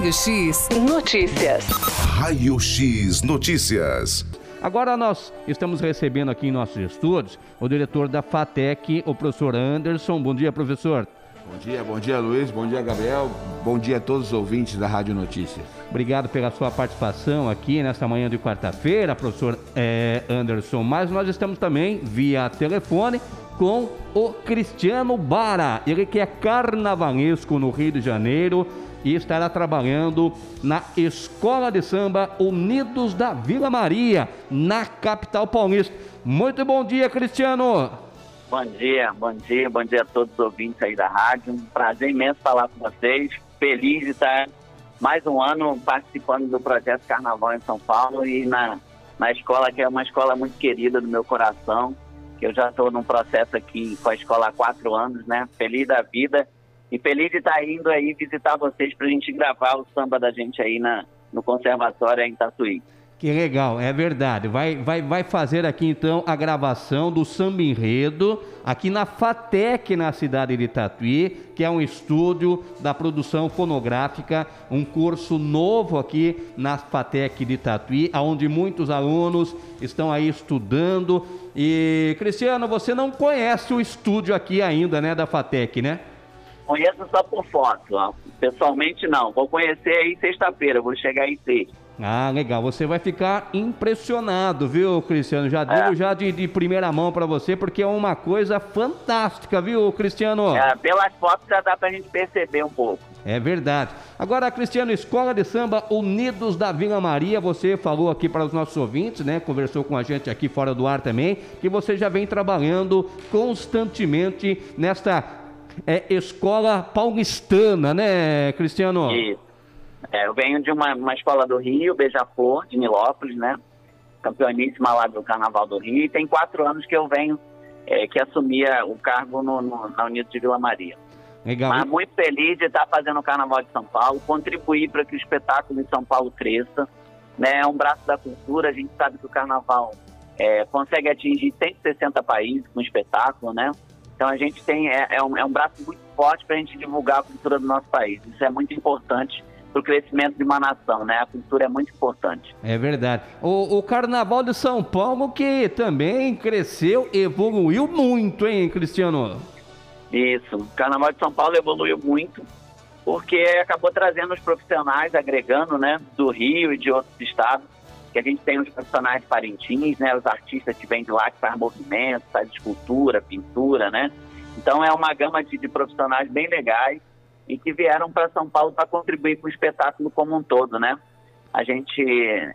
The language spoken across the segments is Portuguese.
Raio X Notícias. Raio X Notícias. Agora nós estamos recebendo aqui em nossos estúdios o diretor da FATEC, o professor Anderson. Bom dia, professor. Bom dia, bom dia Luiz, bom dia Gabriel, bom dia a todos os ouvintes da Rádio Notícias. Obrigado pela sua participação aqui nesta manhã de quarta-feira, professor é, Anderson. Mas nós estamos também via telefone com o Cristiano Bara, ele que é carnavalesco no Rio de Janeiro e estará trabalhando na Escola de Samba Unidos da Vila Maria, na capital paulista. Muito bom dia, Cristiano. Bom dia, bom dia, bom dia a todos os ouvintes aí da rádio. Um prazer imenso falar com vocês. Feliz de estar mais um ano participando do projeto Carnaval em São Paulo e na, na escola, que é uma escola muito querida do meu coração, que eu já estou num processo aqui com a escola há quatro anos, né? Feliz da vida e feliz de estar indo aí visitar vocês para a gente gravar o samba da gente aí na, no Conservatório em Tatuí. Que legal, é verdade. Vai, vai, vai fazer aqui então a gravação do Samba Enredo aqui na FATEC, na cidade de Tatuí, que é um estúdio da produção fonográfica, um curso novo aqui na FATEC de Tatuí, onde muitos alunos estão aí estudando. E, Cristiano, você não conhece o estúdio aqui ainda, né, da FATEC, né? Conheço só por foto, ó. pessoalmente não. Vou conhecer aí sexta-feira, vou chegar aí sexta. Ah, legal. Você vai ficar impressionado, viu, Cristiano? Já digo é. já de, de, primeira mão para você, porque é uma coisa fantástica, viu, Cristiano? É, pelas fotos já dá pra gente perceber um pouco. É verdade. Agora, Cristiano, Escola de Samba Unidos da Vila Maria, você falou aqui para os nossos ouvintes, né? Conversou com a gente aqui fora do ar também, que você já vem trabalhando constantemente nesta é escola paulistana, né, Cristiano? Isso. É, eu venho de uma, uma escola do Rio, Beija-Flor, de Nilópolis, né? Campeoníssima lá do Carnaval do Rio. E tem quatro anos que eu venho, é, que assumia o cargo no, no, na Unidos de Vila Maria. Legal. Mas muito feliz de estar fazendo o Carnaval de São Paulo, contribuir para que o espetáculo de São Paulo cresça. Né? É um braço da cultura, a gente sabe que o Carnaval é, consegue atingir 160 países com espetáculo, né? Então a gente tem é, é, um, é um braço muito forte para a gente divulgar a cultura do nosso país. Isso é muito importante para o crescimento de uma nação, né? A cultura é muito importante. É verdade. O, o, Carnaval de São Paulo que também cresceu, evoluiu muito, hein, Cristiano? Isso. O Carnaval de São Paulo evoluiu muito porque acabou trazendo os profissionais, agregando, né, do Rio e de outros estados que a gente tem os profissionais de Parintins, né, os artistas que vêm de lá, que faz movimento, faz escultura, pintura, né? Então é uma gama de, de profissionais bem legais e que vieram para São Paulo para contribuir para o espetáculo como um todo, né? A gente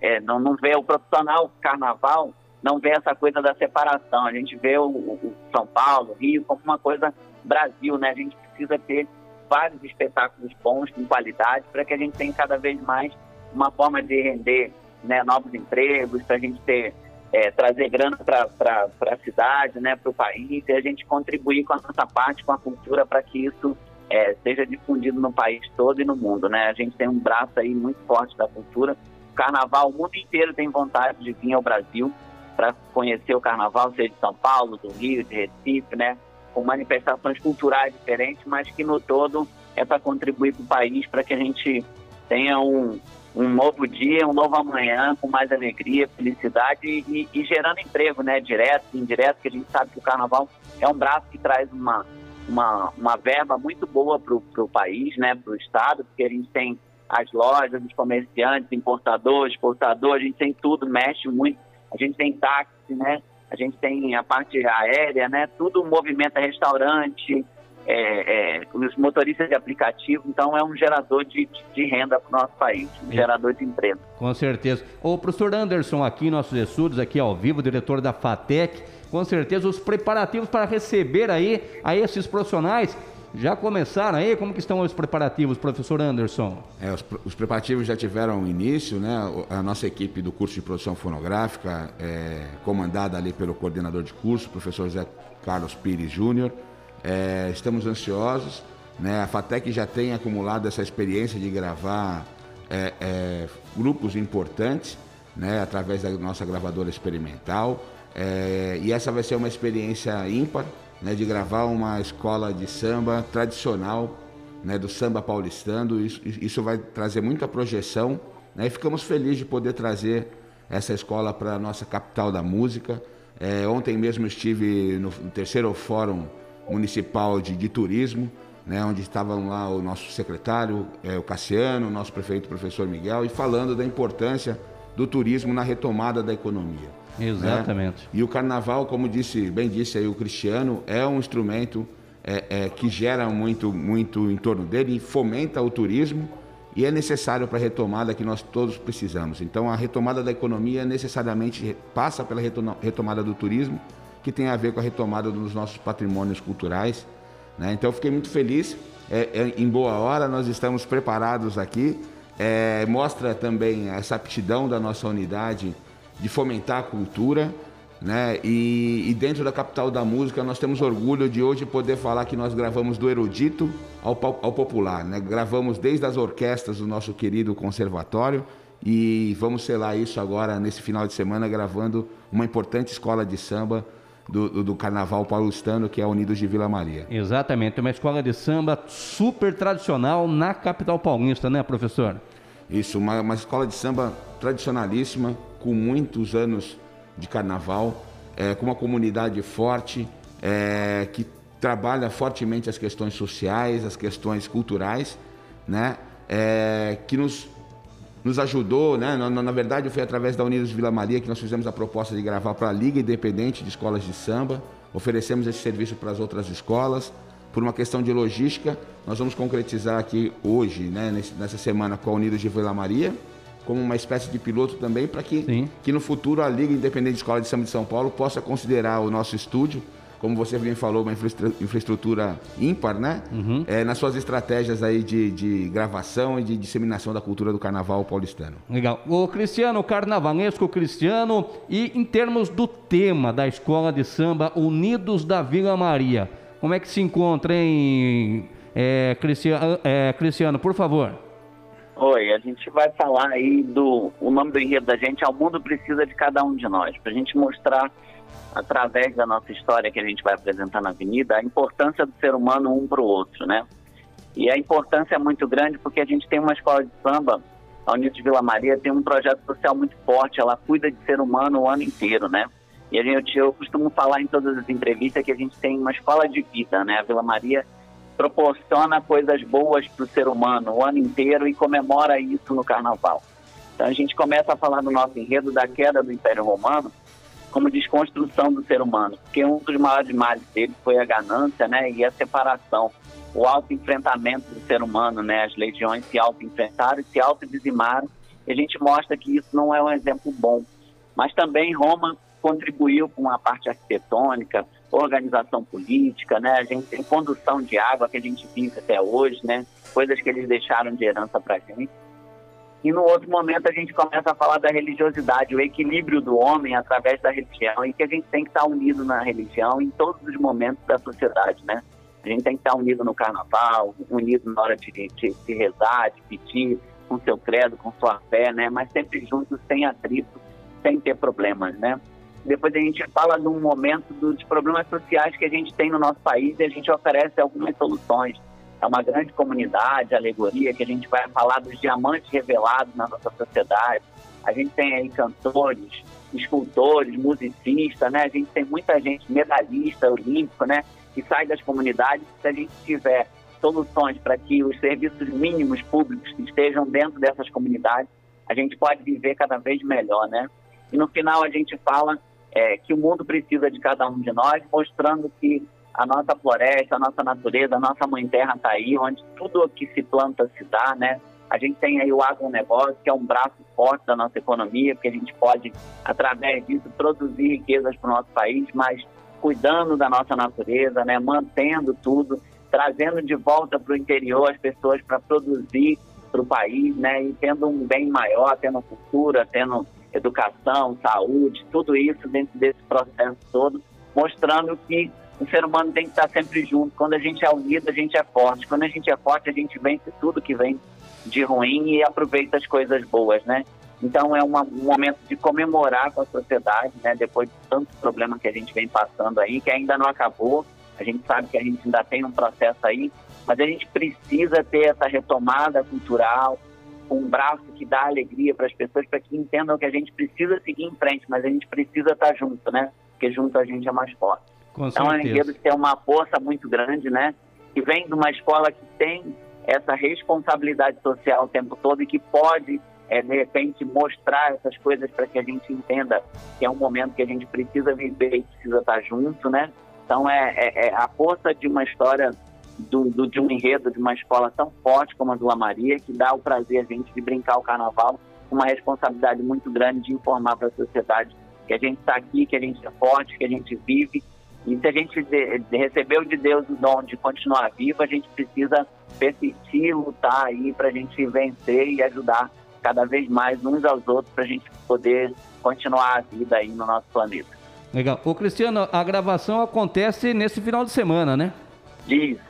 é, não, não vê o profissional carnaval, não vê essa coisa da separação. A gente vê o, o São Paulo, o Rio, como uma coisa Brasil, né? A gente precisa ter vários espetáculos bons, com qualidade, para que a gente tenha cada vez mais uma forma de render né, novos empregos, para a gente ter, é, trazer grana para a cidade, né, para o país, e a gente contribuir com a nossa parte, com a cultura, para que isso é, seja difundido no país todo e no mundo. Né? A gente tem um braço aí muito forte da cultura. O carnaval, o mundo inteiro tem vontade de vir ao Brasil para conhecer o carnaval, seja de São Paulo, do Rio, de Recife, né? com manifestações culturais diferentes, mas que no todo é para contribuir para o país, para que a gente tenha um, um novo dia, um novo amanhã com mais alegria, felicidade e, e, gerando emprego, né? Direto, indireto, que a gente sabe que o carnaval é um braço que traz uma, uma, uma verba muito boa para o país, né? Para o estado, porque a gente tem as lojas, os comerciantes, importadores, exportadores, a gente tem tudo, mexe muito. A gente tem táxi, né? A gente tem a parte aérea, né? Tudo movimenta restaurante, é, é, os motoristas de aplicativo, então é um gerador de, de renda para o nosso país, um é. gerador de emprego. Com certeza. O professor Anderson, aqui nossos estudos, aqui ao vivo, diretor da FATEC, com certeza os preparativos para receber aí a esses profissionais já começaram aí? Como que estão os preparativos, professor Anderson? É, os, os, preparativos já tiveram início, né? A nossa equipe do curso de produção fonográfica, é, comandada ali pelo coordenador de curso, professor Zé Carlos Pires Júnior, é, estamos ansiosos. Né? A FATEC já tem acumulado essa experiência de gravar é, é, grupos importantes né? através da nossa gravadora experimental. É, e essa vai ser uma experiência ímpar né? de gravar uma escola de samba tradicional né, do samba paulistano. Isso, isso vai trazer muita projeção né, e ficamos felizes de poder trazer essa escola para a nossa capital da música. É, ontem mesmo estive no, no terceiro Fórum Municipal de, de Turismo, né, onde estavam lá o nosso secretário, é, o Cassiano, o nosso prefeito, o professor Miguel, e falando da importância do turismo na retomada da economia. Né. Exatamente. Né? E o carnaval, como disse, bem disse aí o Cristiano, é um instrumento é, é, que gera muito, muito em torno dele e fomenta o turismo e é necessário para a retomada que nós todos precisamos. Então, a retomada da economia necessariamente passa pela retomada do turismo, que tem a ver com a retomada dos nossos patrimônios culturais. Né? Então, eu fiquei muito feliz. É, é, em boa hora, nós estamos preparados aqui. É, mostra também essa aptidão da nossa unidade de fomentar a cultura né? E, e, dentro da capital da música nós temos orgulho de hoje poder falar que nós gravamos do erudito ao, ao popular, né? Gravamos desde as orquestras do nosso querido conservatório e vamos selar isso agora nesse final de semana gravando uma importante escola de samba do, do, do, Carnaval paulistano, que é a Unidos de Vila Maria. Exatamente, uma escola de samba super tradicional na capital paulista, né, professor? Isso, uma, uma escola de samba tradicionalíssima, com muitos anos de carnaval, é, com uma comunidade forte, é, que trabalha fortemente as questões sociais, as questões culturais, né? É, que nos, nos ajudou, né? Na, na, verdade, foi através da Unidos Vila Maria que nós fizemos a proposta de gravar para a Liga Independente de Escolas de Samba, oferecemos esse serviço para as outras escolas. Por uma questão de logística, nós vamos concretizar aqui hoje, né, nessa semana, com a Unidos de Vila Maria, como uma espécie de piloto também, para que, que no futuro a Liga Independente de Escola de Samba de São Paulo possa considerar o nosso estúdio, como você bem falou, uma infraestrutura ímpar, né? Uhum. É, nas suas estratégias aí de, de gravação e de disseminação da cultura do carnaval paulistano. Legal. O Cristiano, carnavalesco Cristiano, e em termos do tema da escola de samba Unidos da Vila Maria, como é que se encontra, hein, é, Cristiano, é, Cristiano, por favor? Oi, a gente vai falar aí do. O nome do enredo da gente é O Mundo Precisa de Cada Um de Nós, para a gente mostrar, através da nossa história que a gente vai apresentar na Avenida, a importância do ser humano um para o outro, né? E a importância é muito grande porque a gente tem uma escola de samba, a Unidos Vila Maria tem um projeto social muito forte, ela cuida de ser humano o ano inteiro, né? E a gente, eu costumo falar em todas as entrevistas que a gente tem uma escola de vida, né? A Vila Maria proporciona coisas boas para o ser humano o ano inteiro e comemora isso no carnaval. Então a gente começa a falar no nosso enredo da queda do Império Romano como desconstrução do ser humano, porque um dos maiores males dele foi a ganância né, e a separação, o auto-enfrentamento do ser humano. Né, as legiões se auto-enfrentaram e se auto-dizimaram, e a gente mostra que isso não é um exemplo bom. Mas também Roma contribuiu com a parte arquitetônica, organização política, né? A gente tem condução de água que a gente vive até hoje, né? Coisas que eles deixaram de herança para a gente. E no outro momento a gente começa a falar da religiosidade, o equilíbrio do homem através da religião e que a gente tem que estar unido na religião em todos os momentos da sociedade, né? A gente tem que estar unido no carnaval, unido na hora de, de, de rezar, de pedir, com seu credo, com sua fé, né? Mas sempre juntos, sem atrito, sem ter problemas, né? Depois a gente fala de um momento dos problemas sociais que a gente tem no nosso país e a gente oferece algumas soluções. É uma grande comunidade, alegoria, que a gente vai falar dos diamantes revelados na nossa sociedade. A gente tem aí cantores, escultores, musicistas, né? A gente tem muita gente medalhista, olímpico, né? Que sai das comunidades. Se a gente tiver soluções para que os serviços mínimos públicos estejam dentro dessas comunidades, a gente pode viver cada vez melhor, né? E no final a gente fala é, que o mundo precisa de cada um de nós, mostrando que a nossa floresta, a nossa natureza, a nossa mãe terra está aí, onde tudo que se planta se dá, né? A gente tem aí o agronegócio, que é um braço forte da nossa economia, porque a gente pode, através disso, produzir riquezas para o nosso país, mas cuidando da nossa natureza, né? mantendo tudo, trazendo de volta para o interior as pessoas para produzir para o país, né? E tendo um bem maior, tendo cultura, tendo educação, saúde, tudo isso dentro desse processo todo, mostrando que o ser humano tem que estar sempre junto. Quando a gente é unido, a gente é forte. Quando a gente é forte, a gente vence tudo que vem de ruim e aproveita as coisas boas, né? Então é uma, um momento de comemorar com a sociedade, né? Depois de tantos problemas que a gente vem passando aí, que ainda não acabou. A gente sabe que a gente ainda tem um processo aí, mas a gente precisa ter essa retomada cultural, um braço que dá alegria para as pessoas, para que entendam que a gente precisa seguir em frente, mas a gente precisa estar junto, né? Porque junto a gente é mais forte. Com então, é um enredo que tem uma força muito grande, né? Que vem de uma escola que tem essa responsabilidade social o tempo todo e que pode, é, de repente, mostrar essas coisas para que a gente entenda que é um momento que a gente precisa viver e precisa estar junto, né? Então, é, é, é a força de uma história do, do, de um enredo de uma escola tão forte como a Vila Maria, que dá o prazer a gente de brincar o carnaval, uma responsabilidade muito grande de informar para a sociedade que a gente está aqui, que a gente é forte, que a gente vive. E se a gente de, de recebeu de Deus o dom de continuar vivo, a gente precisa persistir, lutar aí para a gente vencer e ajudar cada vez mais uns aos outros para a gente poder continuar a vida aí no nosso planeta. Legal. Ô Cristiano, a gravação acontece nesse final de semana, né? Isso.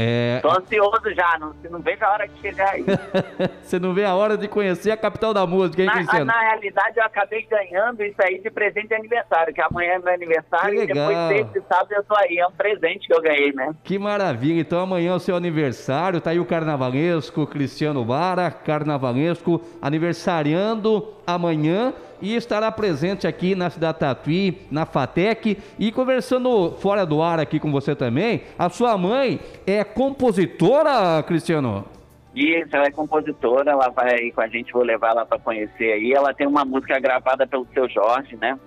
É... Tô ansioso já, não, não vejo a hora de chegar aí. Você não vê a hora de conhecer a capital da música, hein, na, Cristiano? Na realidade, eu acabei ganhando isso aí de presente de aniversário, que amanhã é meu aniversário que e depois desse sábado eu tô aí. É um presente que eu ganhei, né? Que maravilha. Então amanhã é o seu aniversário, tá aí o carnavalesco Cristiano Bara, carnavalesco, aniversariando amanhã e estará presente aqui na cidade Tatuí, na Fatec e conversando fora do ar aqui com você também. A sua mãe é compositora, Cristiano? Isso, ela é compositora, ela vai com a gente, vou levar ela para conhecer aí. Ela tem uma música gravada pelo seu Jorge, né?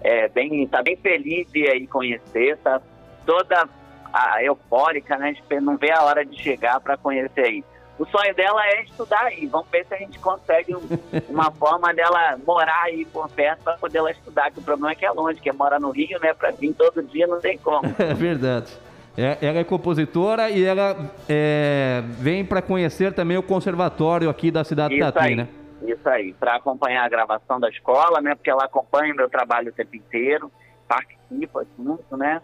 É bem, tá bem feliz de aí conhecer, tá toda a, eufórica, né? Não vê a hora de chegar para conhecer aí o sonho dela é estudar aí. Vamos ver se a gente consegue um, uma forma dela morar aí por perto para poder ela estudar, que o problema é que é longe, que é mora no Rio, né? Para vir todo dia não tem como. É verdade. É, ela é compositora e ela é, vem para conhecer também o conservatório aqui da cidade de Tatuí, né? Isso aí, para acompanhar a gravação da escola, né? Porque ela acompanha o meu trabalho o tempo inteiro, participa junto, né?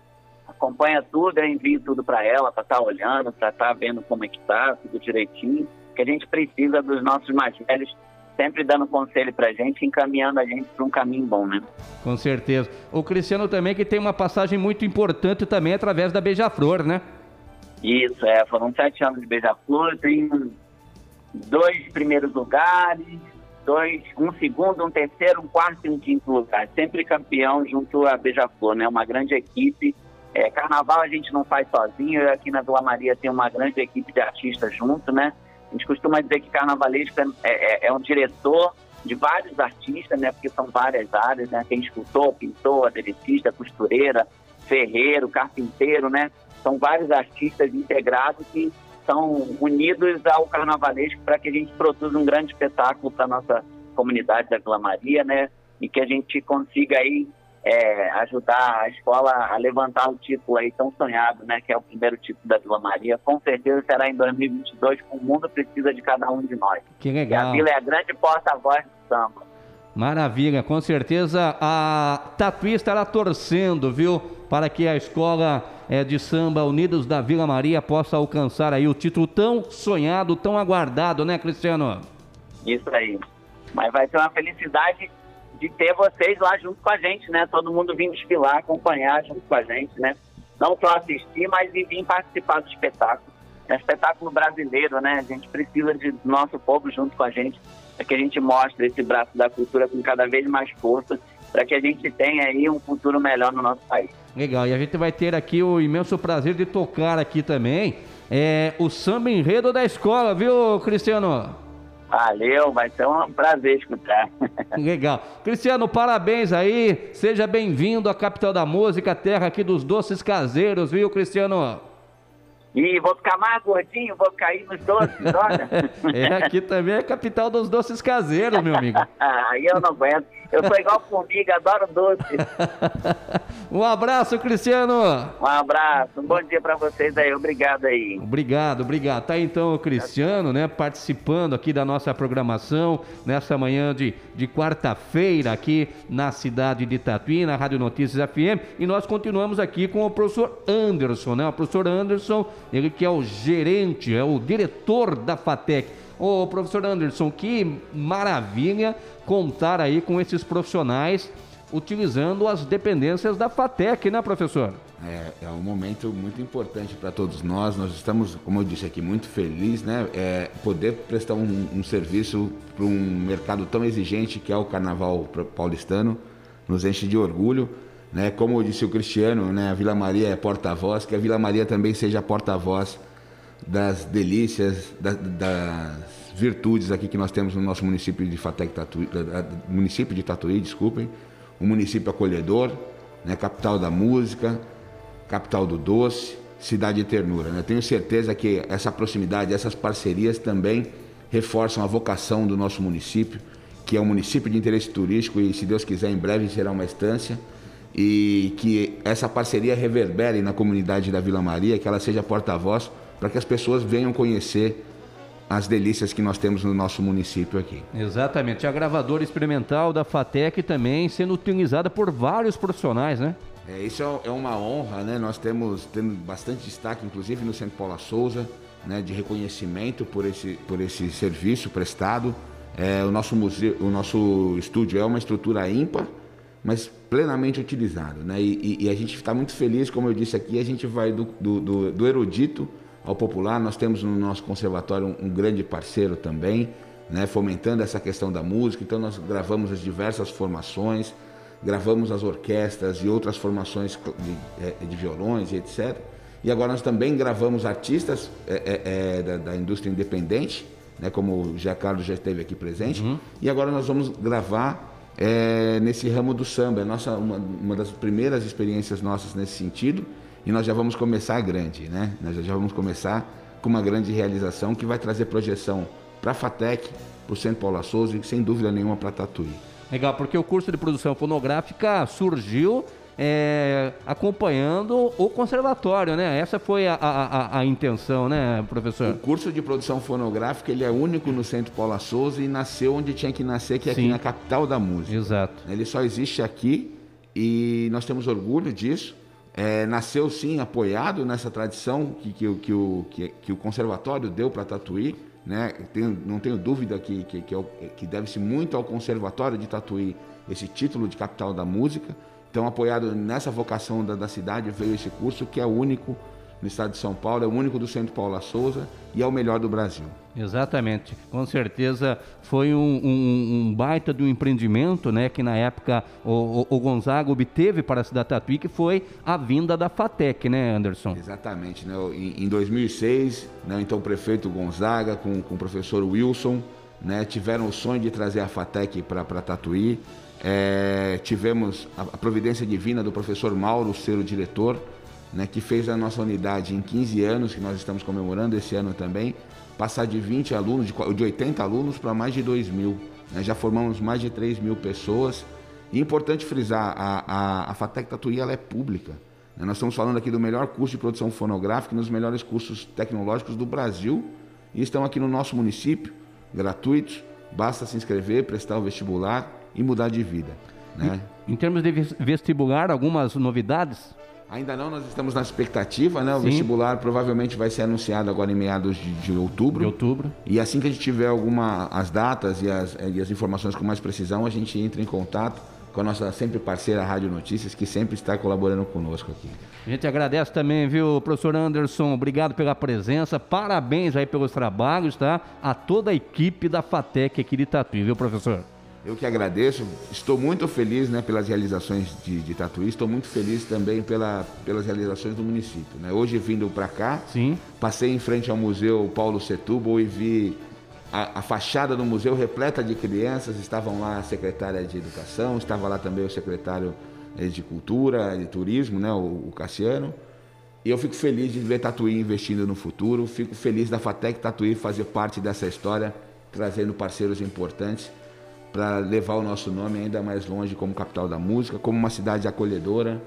Acompanha tudo, eu envio tudo para ela, para estar tá olhando, para estar tá vendo como é que está, tudo direitinho, que a gente precisa dos nossos mais velhos sempre dando conselho para a gente, encaminhando a gente para um caminho bom, né? Com certeza. O Cristiano também que tem uma passagem muito importante também através da Beija-Flor, né? Isso, é. Foram sete anos de Beija-Flor, tem dois primeiros lugares, dois, um segundo, um terceiro, um quarto e um quinto lugar. Sempre campeão junto à Beija-Flor, né? Uma grande equipe é, carnaval a gente não faz sozinho, aqui na Vila Maria tem uma grande equipe de artistas junto, né? A gente costuma dizer que carnavalesco é, é, é um diretor de vários artistas, né? Porque são várias áreas, né? Tem escultor, pintor, aderecista, costureira, ferreiro, carpinteiro, né? São vários artistas integrados que são unidos ao carnavalesco para que a gente produza um grande espetáculo para nossa comunidade da Vila Maria, né? E que a gente consiga aí é, ajudar a escola a levantar o título aí tão sonhado, né, que é o primeiro título da Vila Maria. Com certeza será em 2022, o mundo precisa de cada um de nós. Que legal. E a Vila é a grande porta-voz do samba. Maravilha, com certeza a Tatuí estará torcendo, viu, para que a escola é, de samba Unidos da Vila Maria possa alcançar aí o título tão sonhado, tão aguardado, né, Cristiano? Isso aí. Mas vai ser uma felicidade de ter vocês lá junto com a gente, né? Todo mundo vindo desfilar, acompanhar junto com a gente, né? Não só assistir, mas vir participar do espetáculo. É espetáculo brasileiro, né? A gente precisa de nosso povo junto com a gente, para que a gente mostre esse braço da cultura com cada vez mais força, para que a gente tenha aí um futuro melhor no nosso país. Legal, e a gente vai ter aqui o imenso prazer de tocar aqui também é, o samba enredo da escola, viu, Cristiano? Valeu, vai ser um prazer escutar. Legal. Cristiano, parabéns aí. Seja bem-vindo à capital da música, terra aqui dos doces caseiros, viu, Cristiano? E vou ficar mais gordinho, vou cair nos doces, olha. é, aqui também é a capital dos doces caseiros, meu amigo. Aí eu não aguento. Eu sou igual formiga, adoro doce. um abraço, Cristiano. Um abraço, um bom dia para vocês aí, obrigado aí. Obrigado, obrigado. Tá então o Cristiano, né, participando aqui da nossa programação nessa manhã de, de quarta-feira aqui na cidade de Tatuí, na Rádio Notícias FM. E nós continuamos aqui com o professor Anderson, né? O professor Anderson, ele que é o gerente, é o diretor da FATEC. Ô, professor Anderson, que maravilha contar aí com esses profissionais utilizando as dependências da FATEC, né, professor? É, é um momento muito importante para todos nós. Nós estamos, como eu disse aqui, muito felizes, né? É, poder prestar um, um serviço para um mercado tão exigente que é o Carnaval paulistano nos enche de orgulho. Né? Como disse o Cristiano, né? a Vila Maria é porta-voz, que a Vila Maria também seja porta-voz das delícias, da, das virtudes aqui que nós temos no nosso município de Fatec Tatuí, município de Tatuí, desculpem, um município acolhedor, né? capital da música, capital do doce, cidade de ternura. Né? Tenho certeza que essa proximidade, essas parcerias também reforçam a vocação do nosso município, que é um município de interesse turístico e, se Deus quiser, em breve será uma estância. E que essa parceria reverbere na comunidade da Vila Maria, que ela seja porta-voz para que as pessoas venham conhecer as delícias que nós temos no nosso município aqui. Exatamente. A gravadora experimental da FATEC também sendo utilizada por vários profissionais, né? É, isso é, é uma honra, né? Nós temos, temos bastante destaque, inclusive no Centro Paula Souza, né, de reconhecimento por esse, por esse serviço prestado. É, o, nosso museu, o nosso estúdio é uma estrutura ímpar, mas plenamente utilizado. Né? E, e, e a gente está muito feliz, como eu disse aqui, a gente vai do, do, do, do erudito ao popular. Nós temos no nosso conservatório um, um grande parceiro também, né, fomentando essa questão da música. Então nós gravamos as diversas formações, gravamos as orquestras e outras formações de, é, de violões e etc. E agora nós também gravamos artistas é, é, é, da, da, indústria independente, né, como o José Carlos já esteve aqui presente. Uhum. E agora nós vamos gravar é, nesse ramo do samba. É nossa, uma, uma, das primeiras experiências nossas nesse sentido. E nós já vamos começar grande, né? Nós já vamos começar com uma grande realização que vai trazer projeção para a FATEC, para o Centro Paula Souza e sem dúvida nenhuma para Tatuí. Legal, porque o curso de produção fonográfica surgiu é, acompanhando o conservatório, né? Essa foi a, a, a, intenção, né, professor? O curso de produção fonográfica ele é único no Centro Paula Souza e nasceu onde tinha que nascer, que é Sim. aqui na capital da música. Exato. Ele só existe aqui e nós temos orgulho disso. É, nasceu sim apoiado nessa tradição que, que, que, o, que, que o conservatório deu para Tatuí. Né? Tenho, não tenho dúvida que, que, que, é que deve-se muito ao conservatório de Tatuí esse título de capital da música. Então, apoiado nessa vocação da, da cidade, veio esse curso que é o único no estado de São Paulo, é o único do Centro Paula Souza e é o melhor do Brasil. Exatamente, com certeza foi um, um, um baita de um empreendimento, né, que na época o, o, Gonzaga obteve para a cidade Tatuí, que foi a vinda da FATEC, né, Anderson? Exatamente, né, em, em 2006, né, então o prefeito Gonzaga com, com o professor Wilson, né, tiveram o sonho de trazer a FATEC para Tatuí, é, tivemos a, providência divina do professor Mauro, ser o diretor, né, que fez a nossa unidade em 15 anos, que nós estamos comemorando esse ano também, passar de 20 alunos, de, de 80 alunos para mais de 2 mil. Né, já formamos mais de 3 mil pessoas. E é importante frisar, a, a, a FATEC Tatuí ela é pública. Né, nós estamos falando aqui do melhor curso de produção fonográfica nos melhores cursos tecnológicos do Brasil. E estão aqui no nosso município, gratuitos. Basta se inscrever, prestar o vestibular e mudar de vida. Né? Em termos de vestibular, algumas novidades? Ainda não, nós estamos na expectativa, né? O Sim. vestibular provavelmente vai ser anunciado agora em meados de, de, outubro. De outubro. E assim que a gente tiver alguma as datas e as, e as informações com mais precisão, a gente entra em contato com a nossa sempre parceira Rádio Notícias, que sempre está colaborando conosco aqui. A gente agradece também, viu, professor Anderson, obrigado pela presença, parabéns aí pelos trabalhos, tá? A toda a equipe da FATEC aqui de Tatuí, viu, professor? Eu que agradeço, estou muito feliz né, pelas realizações de, de Tatuí, estou muito feliz também pela, pelas realizações do município. Né? Hoje vindo para cá, Sim. passei em frente ao Museu Paulo Setúbal e vi a, a, fachada do museu repleta de crianças, estavam lá a secretária de Educação, estava lá também o secretário de Cultura, de Turismo, né, o, o Cassiano. E eu fico feliz de ver Tatuí investindo no futuro, fico feliz da FATEC Tatuí fazer parte dessa história, trazendo parceiros importantes para levar o nosso nome ainda mais longe como capital da música, como uma cidade acolhedora,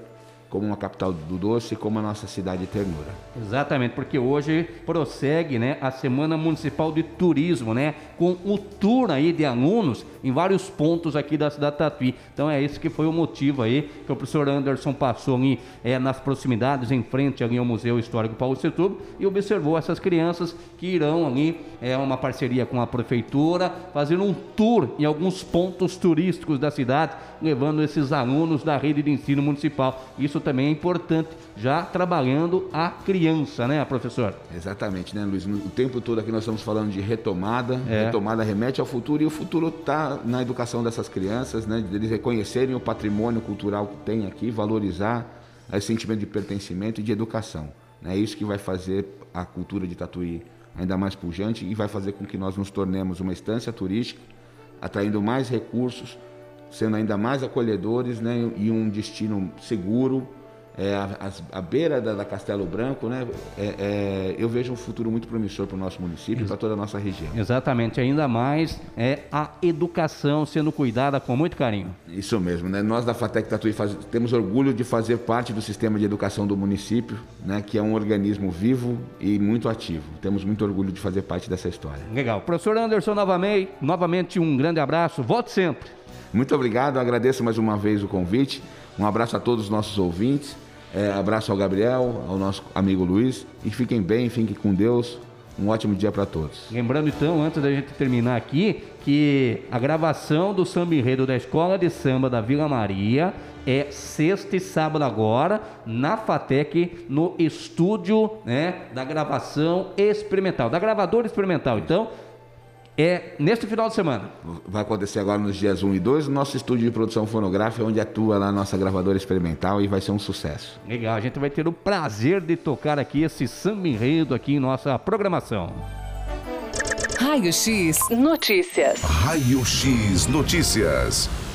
como uma capital do doce, como a nossa cidade de ternura. Exatamente, porque hoje prossegue né, a Semana Municipal de Turismo, né, com o tour aí de alunos em vários pontos aqui da cidade de Tatuí. Então é esse que foi o motivo aí que o professor Anderson passou ali, é, nas proximidades, em frente ali ao Museu Histórico Paulo Setúbal e observou essas crianças que irão ali, é uma parceria com a prefeitura, fazer um tour em alguns pontos turísticos da cidade, levando esses alunos da rede de ensino municipal. Isso também é importante, já trabalhando a criança, né, professor? Exatamente, né, Luiz? O tempo todo aqui nós estamos falando de retomada, é. retomada remete ao futuro e o futuro está na educação dessas crianças, né, de eles reconhecerem o patrimônio cultural que tem aqui, valorizar esse sentimento de pertencimento e de educação. É isso que vai fazer a cultura de Tatuí ainda mais pujante e vai fazer com que nós nos tornemos uma estância turística, atraindo mais recursos, sendo ainda mais acolhedores né, e um destino seguro é, a, a, beira da, da, Castelo Branco, né, é, é, eu vejo um futuro muito promissor para o nosso município e para toda a nossa região. Exatamente, ainda mais é a educação sendo cuidada com muito carinho. Isso mesmo, né? nós da FATEC Tatuí faz, temos orgulho de fazer parte do sistema de educação do município, né, que é um organismo vivo e muito ativo. Temos muito orgulho de fazer parte dessa história. Legal. Professor Anderson, novamente, novamente um grande abraço, volte sempre. Muito obrigado, agradeço mais uma vez o convite. Um abraço a todos os nossos ouvintes. É, abraço ao Gabriel, ao nosso amigo Luiz. E fiquem bem, fiquem com Deus. Um ótimo dia para todos. Lembrando então, antes da gente terminar aqui, que a gravação do samba enredo da Escola de Samba da Vila Maria é sexta e sábado agora, na FATEC, no estúdio né, da gravação experimental, da gravadora experimental. Então, é neste final de semana. Vai acontecer agora nos dias 1 e 2, no nosso estúdio de produção fonográfica, onde atua lá a nossa gravadora experimental e vai ser um sucesso. Legal, a gente vai ter o prazer de tocar aqui esse samba enredo aqui em nossa programação. Raio X Notícias. Raio X Notícias.